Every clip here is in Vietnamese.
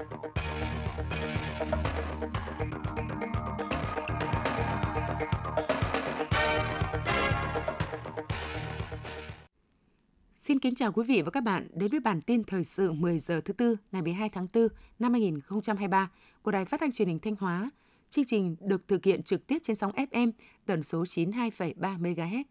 Xin kính chào quý vị và các bạn đến với bản tin thời sự 10 giờ thứ tư ngày 12 tháng 4 năm 2023 của Đài Phát thanh Truyền hình Thanh Hóa. Chương trình được thực hiện trực tiếp trên sóng FM tần số 92,3 MHz.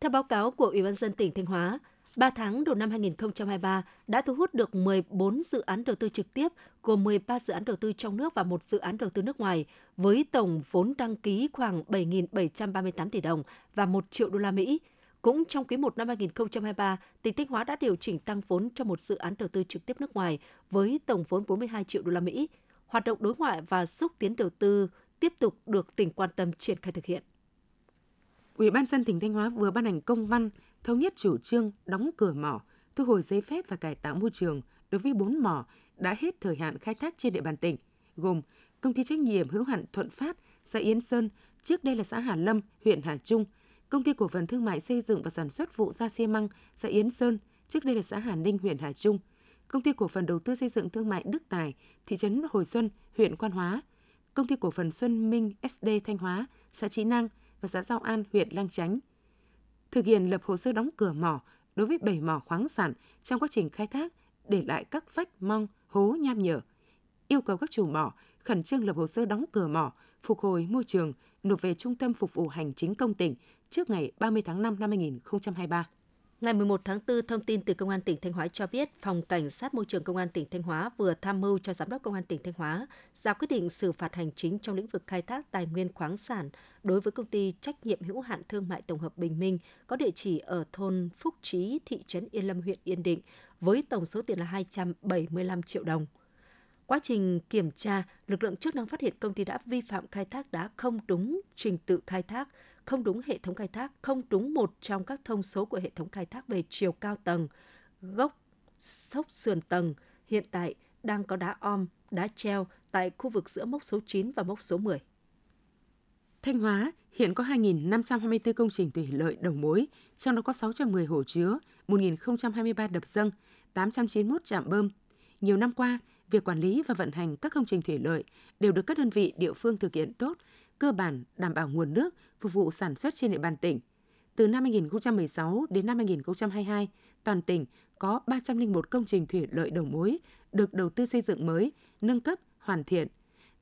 Theo báo cáo của Ủy ban dân tỉnh Thanh Hóa, 3 tháng đầu năm 2023 đã thu hút được 14 dự án đầu tư trực tiếp, gồm 13 dự án đầu tư trong nước và một dự án đầu tư nước ngoài, với tổng vốn đăng ký khoảng 7.738 tỷ đồng và 1 triệu đô la Mỹ. Cũng trong quý 1 năm 2023, tỉnh Thanh Hóa đã điều chỉnh tăng vốn cho một dự án đầu tư trực tiếp nước ngoài với tổng vốn 42 triệu đô la Mỹ. Hoạt động đối ngoại và xúc tiến đầu tư tiếp tục được tỉnh quan tâm triển khai thực hiện. Ủy ban dân tỉnh Thanh Hóa vừa ban hành công văn thống nhất chủ trương đóng cửa mỏ, thu hồi giấy phép và cải tạo môi trường đối với 4 mỏ đã hết thời hạn khai thác trên địa bàn tỉnh, gồm công ty trách nhiệm hữu hạn Thuận Phát, xã Yến Sơn, trước đây là xã Hà Lâm, huyện Hà Trung, công ty cổ phần thương mại xây dựng và sản xuất vụ gia xi măng, xã Yến Sơn, trước đây là xã Hà Ninh, huyện Hà Trung, công ty cổ phần đầu tư xây dựng thương mại Đức Tài, thị trấn Hồi Xuân, huyện Quan Hóa, công ty cổ phần Xuân Minh SD Thanh Hóa, xã Trí Năng và xã Giao An, huyện Lang Chánh – thực hiện lập hồ sơ đóng cửa mỏ đối với 7 mỏ khoáng sản trong quá trình khai thác để lại các vách mong, hố nham nhở. Yêu cầu các chủ mỏ khẩn trương lập hồ sơ đóng cửa mỏ, phục hồi môi trường, nộp về Trung tâm Phục vụ Hành chính công tỉnh trước ngày 30 tháng 5 năm 2023. Ngày 11 tháng 4, thông tin từ Công an tỉnh Thanh Hóa cho biết, Phòng Cảnh sát Môi trường Công an tỉnh Thanh Hóa vừa tham mưu cho Giám đốc Công an tỉnh Thanh Hóa ra quyết định xử phạt hành chính trong lĩnh vực khai thác tài nguyên khoáng sản đối với công ty trách nhiệm hữu hạn thương mại tổng hợp Bình Minh có địa chỉ ở thôn Phúc Trí, thị trấn Yên Lâm, huyện Yên Định với tổng số tiền là 275 triệu đồng. Quá trình kiểm tra, lực lượng chức năng phát hiện công ty đã vi phạm khai thác đá không đúng trình tự khai thác, không đúng hệ thống khai thác, không đúng một trong các thông số của hệ thống khai thác về chiều cao tầng, gốc, sốc sườn tầng, hiện tại đang có đá om, đá treo tại khu vực giữa mốc số 9 và mốc số 10. Thanh Hóa hiện có 2.524 công trình thủy lợi đầu mối, trong đó có 610 hồ chứa, 1.023 đập dâng, 891 trạm bơm. Nhiều năm qua, việc quản lý và vận hành các công trình thủy lợi đều được các đơn vị địa phương thực hiện tốt, cơ bản đảm bảo nguồn nước phục vụ sản xuất trên địa bàn tỉnh. Từ năm 2016 đến năm 2022, toàn tỉnh có 301 công trình thủy lợi đầu mối được đầu tư xây dựng mới, nâng cấp, hoàn thiện.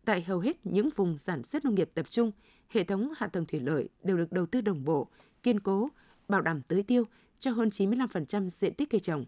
Tại hầu hết những vùng sản xuất nông nghiệp tập trung, hệ thống hạ tầng thủy lợi đều được đầu tư đồng bộ, kiên cố, bảo đảm tưới tiêu cho hơn 95% diện tích cây trồng.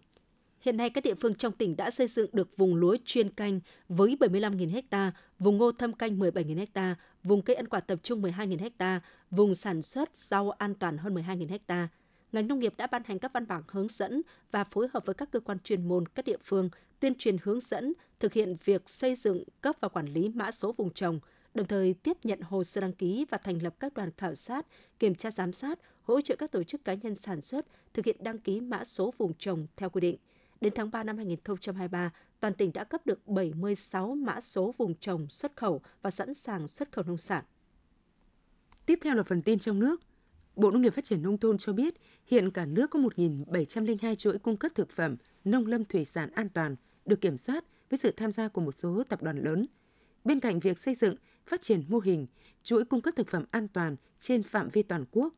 Hiện nay các địa phương trong tỉnh đã xây dựng được vùng lúa chuyên canh với 75.000 ha, vùng ngô thâm canh 17.000 ha, vùng cây ăn quả tập trung 12.000 ha, vùng sản xuất rau an toàn hơn 12.000 ha. Ngành nông nghiệp đã ban hành các văn bản hướng dẫn và phối hợp với các cơ quan chuyên môn các địa phương tuyên truyền hướng dẫn thực hiện việc xây dựng, cấp và quản lý mã số vùng trồng, đồng thời tiếp nhận hồ sơ đăng ký và thành lập các đoàn khảo sát, kiểm tra giám sát, hỗ trợ các tổ chức cá nhân sản xuất thực hiện đăng ký mã số vùng trồng theo quy định – Đến tháng 3 năm 2023, toàn tỉnh đã cấp được 76 mã số vùng trồng xuất khẩu và sẵn sàng xuất khẩu nông sản. Tiếp theo là phần tin trong nước. Bộ Nông nghiệp Phát triển Nông thôn cho biết hiện cả nước có 1.702 chuỗi cung cấp thực phẩm, nông lâm thủy sản an toàn được kiểm soát với sự tham gia của một số tập đoàn lớn. Bên cạnh việc xây dựng, phát triển mô hình, chuỗi cung cấp thực phẩm an toàn trên phạm vi toàn quốc,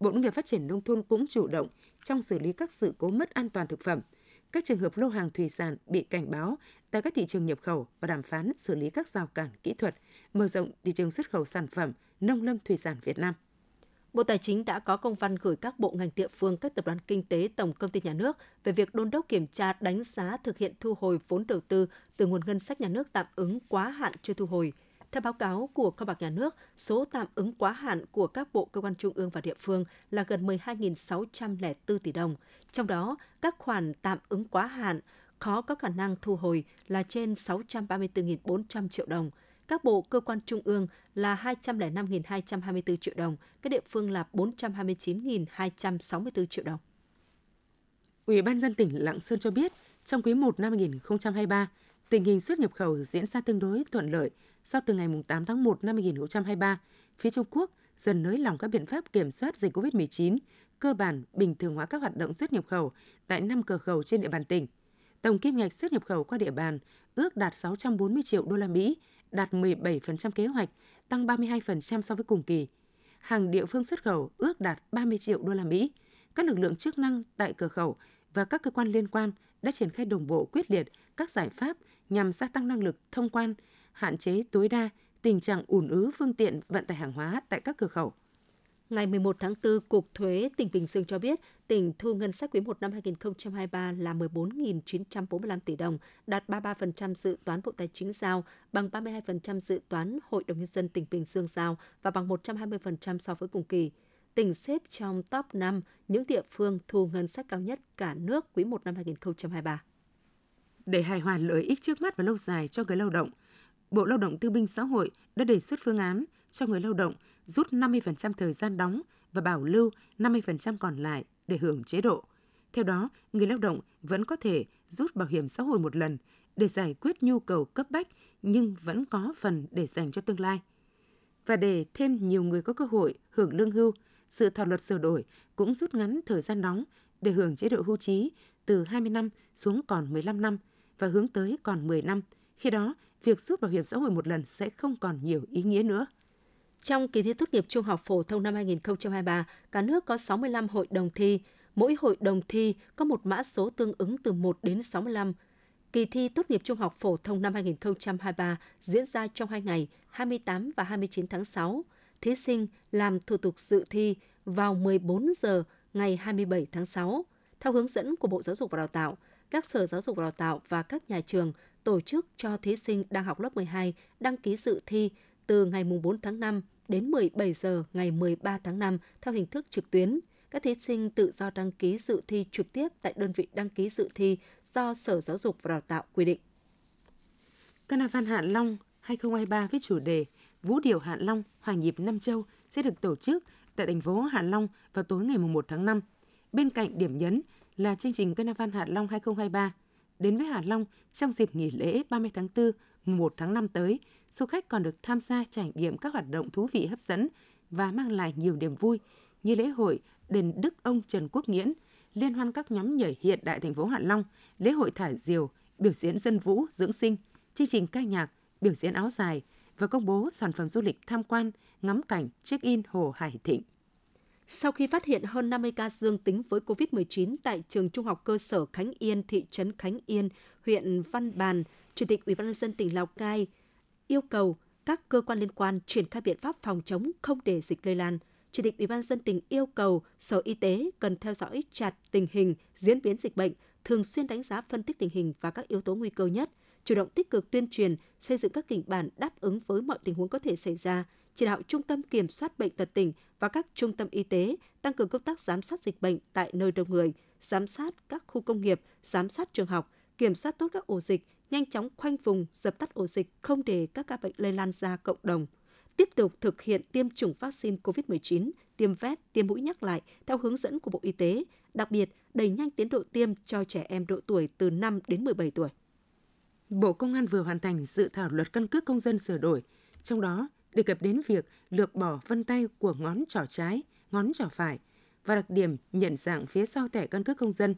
Bộ Nông nghiệp Phát triển Nông thôn cũng chủ động trong xử lý các sự cố mất an toàn thực phẩm – các trường hợp lô hàng thủy sản bị cảnh báo tại các thị trường nhập khẩu và đàm phán xử lý các rào cản kỹ thuật, mở rộng thị trường xuất khẩu sản phẩm nông lâm thủy sản Việt Nam. Bộ Tài chính đã có công văn gửi các bộ ngành địa phương, các tập đoàn kinh tế, tổng công ty nhà nước về việc đôn đốc kiểm tra đánh giá thực hiện thu hồi vốn đầu tư từ nguồn ngân sách nhà nước tạm ứng quá hạn chưa thu hồi, theo báo cáo của Kho bạc Nhà nước, số tạm ứng quá hạn của các bộ cơ quan trung ương và địa phương là gần 12.604 tỷ đồng. Trong đó, các khoản tạm ứng quá hạn khó có khả năng thu hồi là trên 634.400 triệu đồng. Các bộ cơ quan trung ương là 205.224 triệu đồng, các địa phương là 429.264 triệu đồng. Ủy ban dân tỉnh Lạng Sơn cho biết, trong quý 1 năm 2023, tình hình xuất nhập khẩu diễn ra tương đối thuận lợi sau từ ngày 8 tháng 1 năm 2023, phía Trung Quốc dần nới lỏng các biện pháp kiểm soát dịch COVID-19, cơ bản bình thường hóa các hoạt động xuất nhập khẩu tại 5 cửa khẩu trên địa bàn tỉnh. Tổng kim ngạch xuất nhập khẩu qua địa bàn ước đạt 640 triệu đô la Mỹ, đạt 17% kế hoạch, tăng 32% so với cùng kỳ. Hàng địa phương xuất khẩu ước đạt 30 triệu đô la Mỹ. Các lực lượng chức năng tại cửa khẩu và các cơ quan liên quan đã triển khai đồng bộ quyết liệt các giải pháp nhằm gia tăng năng lực thông quan, hạn chế tối đa tình trạng ùn ứ phương tiện vận tải hàng hóa tại các cửa khẩu. Ngày 11 tháng 4, Cục Thuế tỉnh Bình Dương cho biết tỉnh thu ngân sách quý 1 năm 2023 là 14.945 tỷ đồng, đạt 33% dự toán Bộ Tài chính giao, bằng 32% dự toán Hội đồng Nhân dân tỉnh Bình Dương giao và bằng 120% so với cùng kỳ. Tỉnh xếp trong top 5 những địa phương thu ngân sách cao nhất cả nước quý 1 năm 2023. Để hài hòa lợi ích trước mắt và lâu dài cho người lao động, Bộ Lao động Thương binh Xã hội đã đề xuất phương án cho người lao động rút 50% thời gian đóng và bảo lưu 50% còn lại để hưởng chế độ. Theo đó, người lao động vẫn có thể rút bảo hiểm xã hội một lần để giải quyết nhu cầu cấp bách nhưng vẫn có phần để dành cho tương lai. Và để thêm nhiều người có cơ hội hưởng lương hưu, sự thảo luật sửa đổi cũng rút ngắn thời gian đóng để hưởng chế độ hưu trí từ 20 năm xuống còn 15 năm và hướng tới còn 10 năm. Khi đó, việc rút bảo hiểm xã hội một lần sẽ không còn nhiều ý nghĩa nữa. Trong kỳ thi tốt nghiệp trung học phổ thông năm 2023, cả nước có 65 hội đồng thi. Mỗi hội đồng thi có một mã số tương ứng từ 1 đến 65. Kỳ thi tốt nghiệp trung học phổ thông năm 2023 diễn ra trong 2 ngày 28 và 29 tháng 6. Thí sinh làm thủ tục dự thi vào 14 giờ ngày 27 tháng 6. Theo hướng dẫn của Bộ Giáo dục và Đào tạo, các sở giáo dục và đào tạo và các nhà trường tổ chức cho thí sinh đang học lớp 12 đăng ký dự thi từ ngày 4 tháng 5 đến 17 giờ ngày 13 tháng 5 theo hình thức trực tuyến. Các thí sinh tự do đăng ký dự thi trực tiếp tại đơn vị đăng ký dự thi do Sở Giáo dục và Đào tạo quy định. Carnival Hạ Long 2023 với chủ đề Vũ điệu Hạ Long, Hòa nhịp Nam Châu sẽ được tổ chức tại thành phố Hạ Long vào tối ngày 1 tháng 5. Bên cạnh điểm nhấn là chương trình Carnival Hạ Long 2023 đến với Hạ Long trong dịp nghỉ lễ 30 tháng 4, 1 tháng 5 tới, du khách còn được tham gia trải nghiệm các hoạt động thú vị hấp dẫn và mang lại nhiều niềm vui như lễ hội đền Đức ông Trần Quốc Nghiễn, liên hoan các nhóm nhảy hiện đại thành phố Hạ Long, lễ hội thả diều, biểu diễn dân vũ, dưỡng sinh, chương trình ca nhạc, biểu diễn áo dài và công bố sản phẩm du lịch tham quan, ngắm cảnh, check-in Hồ Hải Thịnh. Sau khi phát hiện hơn 50 ca dương tính với COVID-19 tại trường Trung học cơ sở Khánh Yên, thị trấn Khánh Yên, huyện Văn Bàn, Chủ tịch Ủy ban nhân dân tỉnh Lào Cai yêu cầu các cơ quan liên quan triển khai biện pháp phòng chống không để dịch lây lan. Chủ tịch Ủy ban dân tỉnh yêu cầu Sở Y tế cần theo dõi chặt tình hình, diễn biến dịch bệnh, thường xuyên đánh giá phân tích tình hình và các yếu tố nguy cơ nhất, chủ động tích cực tuyên truyền, xây dựng các kịch bản đáp ứng với mọi tình huống có thể xảy ra, chỉ đạo Trung tâm Kiểm soát Bệnh tật tỉnh và các trung tâm y tế tăng cường công tác giám sát dịch bệnh tại nơi đông người, giám sát các khu công nghiệp, giám sát trường học, kiểm soát tốt các ổ dịch, nhanh chóng khoanh vùng, dập tắt ổ dịch, không để các ca bệnh lây lan ra cộng đồng. Tiếp tục thực hiện tiêm chủng vaccine COVID-19, tiêm vét, tiêm mũi nhắc lại theo hướng dẫn của Bộ Y tế, đặc biệt đẩy nhanh tiến độ tiêm cho trẻ em độ tuổi từ 5 đến 17 tuổi. Bộ Công an vừa hoàn thành dự thảo luật căn cước công dân sửa đổi, trong đó đề cập đến việc lược bỏ vân tay của ngón trỏ trái, ngón trỏ phải và đặc điểm nhận dạng phía sau thẻ căn cước công dân.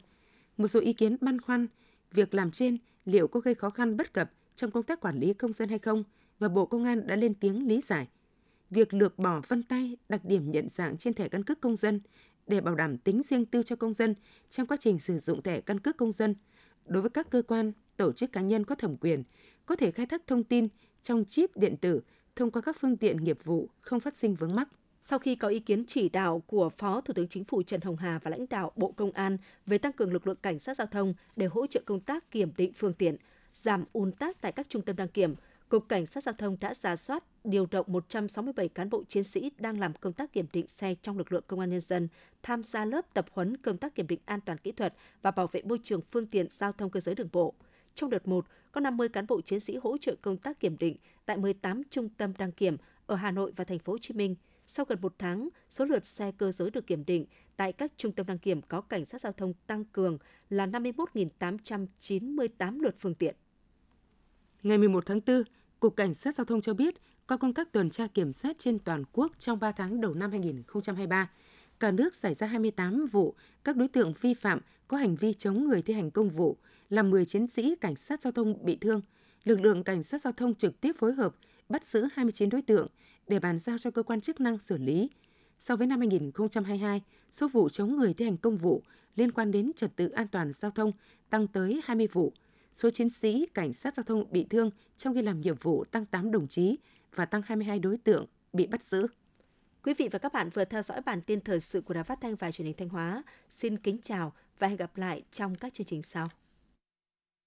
Một số ý kiến băn khoăn việc làm trên liệu có gây khó khăn bất cập trong công tác quản lý công dân hay không và Bộ Công an đã lên tiếng lý giải. Việc lược bỏ vân tay đặc điểm nhận dạng trên thẻ căn cước công dân để bảo đảm tính riêng tư cho công dân trong quá trình sử dụng thẻ căn cước công dân đối với các cơ quan, tổ chức cá nhân có thẩm quyền có thể khai thác thông tin trong chip điện tử thông qua các phương tiện nghiệp vụ không phát sinh vướng mắc. Sau khi có ý kiến chỉ đạo của Phó Thủ tướng Chính phủ Trần Hồng Hà và lãnh đạo Bộ Công an về tăng cường lực lượng cảnh sát giao thông để hỗ trợ công tác kiểm định phương tiện, giảm ùn tắc tại các trung tâm đăng kiểm, Cục Cảnh sát Giao thông đã giả soát, điều động 167 cán bộ chiến sĩ đang làm công tác kiểm định xe trong lực lượng công an nhân dân, tham gia lớp tập huấn công tác kiểm định an toàn kỹ thuật và bảo vệ môi trường phương tiện giao thông cơ giới đường bộ. Trong đợt 1, có 50 cán bộ chiến sĩ hỗ trợ công tác kiểm định tại 18 trung tâm đăng kiểm ở Hà Nội và thành phố Hồ Chí Minh. Sau gần một tháng, số lượt xe cơ giới được kiểm định tại các trung tâm đăng kiểm có cảnh sát giao thông tăng cường là 51.898 lượt phương tiện. Ngày 11 tháng 4, Cục Cảnh sát Giao thông cho biết, qua công tác tuần tra kiểm soát trên toàn quốc trong 3 tháng đầu năm 2023, cả nước xảy ra 28 vụ các đối tượng vi phạm có hành vi chống người thi hành công vụ, làm 10 chiến sĩ cảnh sát giao thông bị thương. Lực lượng cảnh sát giao thông trực tiếp phối hợp bắt giữ 29 đối tượng để bàn giao cho cơ quan chức năng xử lý. So với năm 2022, số vụ chống người thi hành công vụ liên quan đến trật tự an toàn giao thông tăng tới 20 vụ. Số chiến sĩ cảnh sát giao thông bị thương trong khi làm nhiệm vụ tăng 8 đồng chí và tăng 22 đối tượng bị bắt giữ. Quý vị và các bạn vừa theo dõi bản tin thời sự của Đài Phát thanh và Truyền hình Thanh Hóa. Xin kính chào và hẹn gặp lại trong các chương trình sau.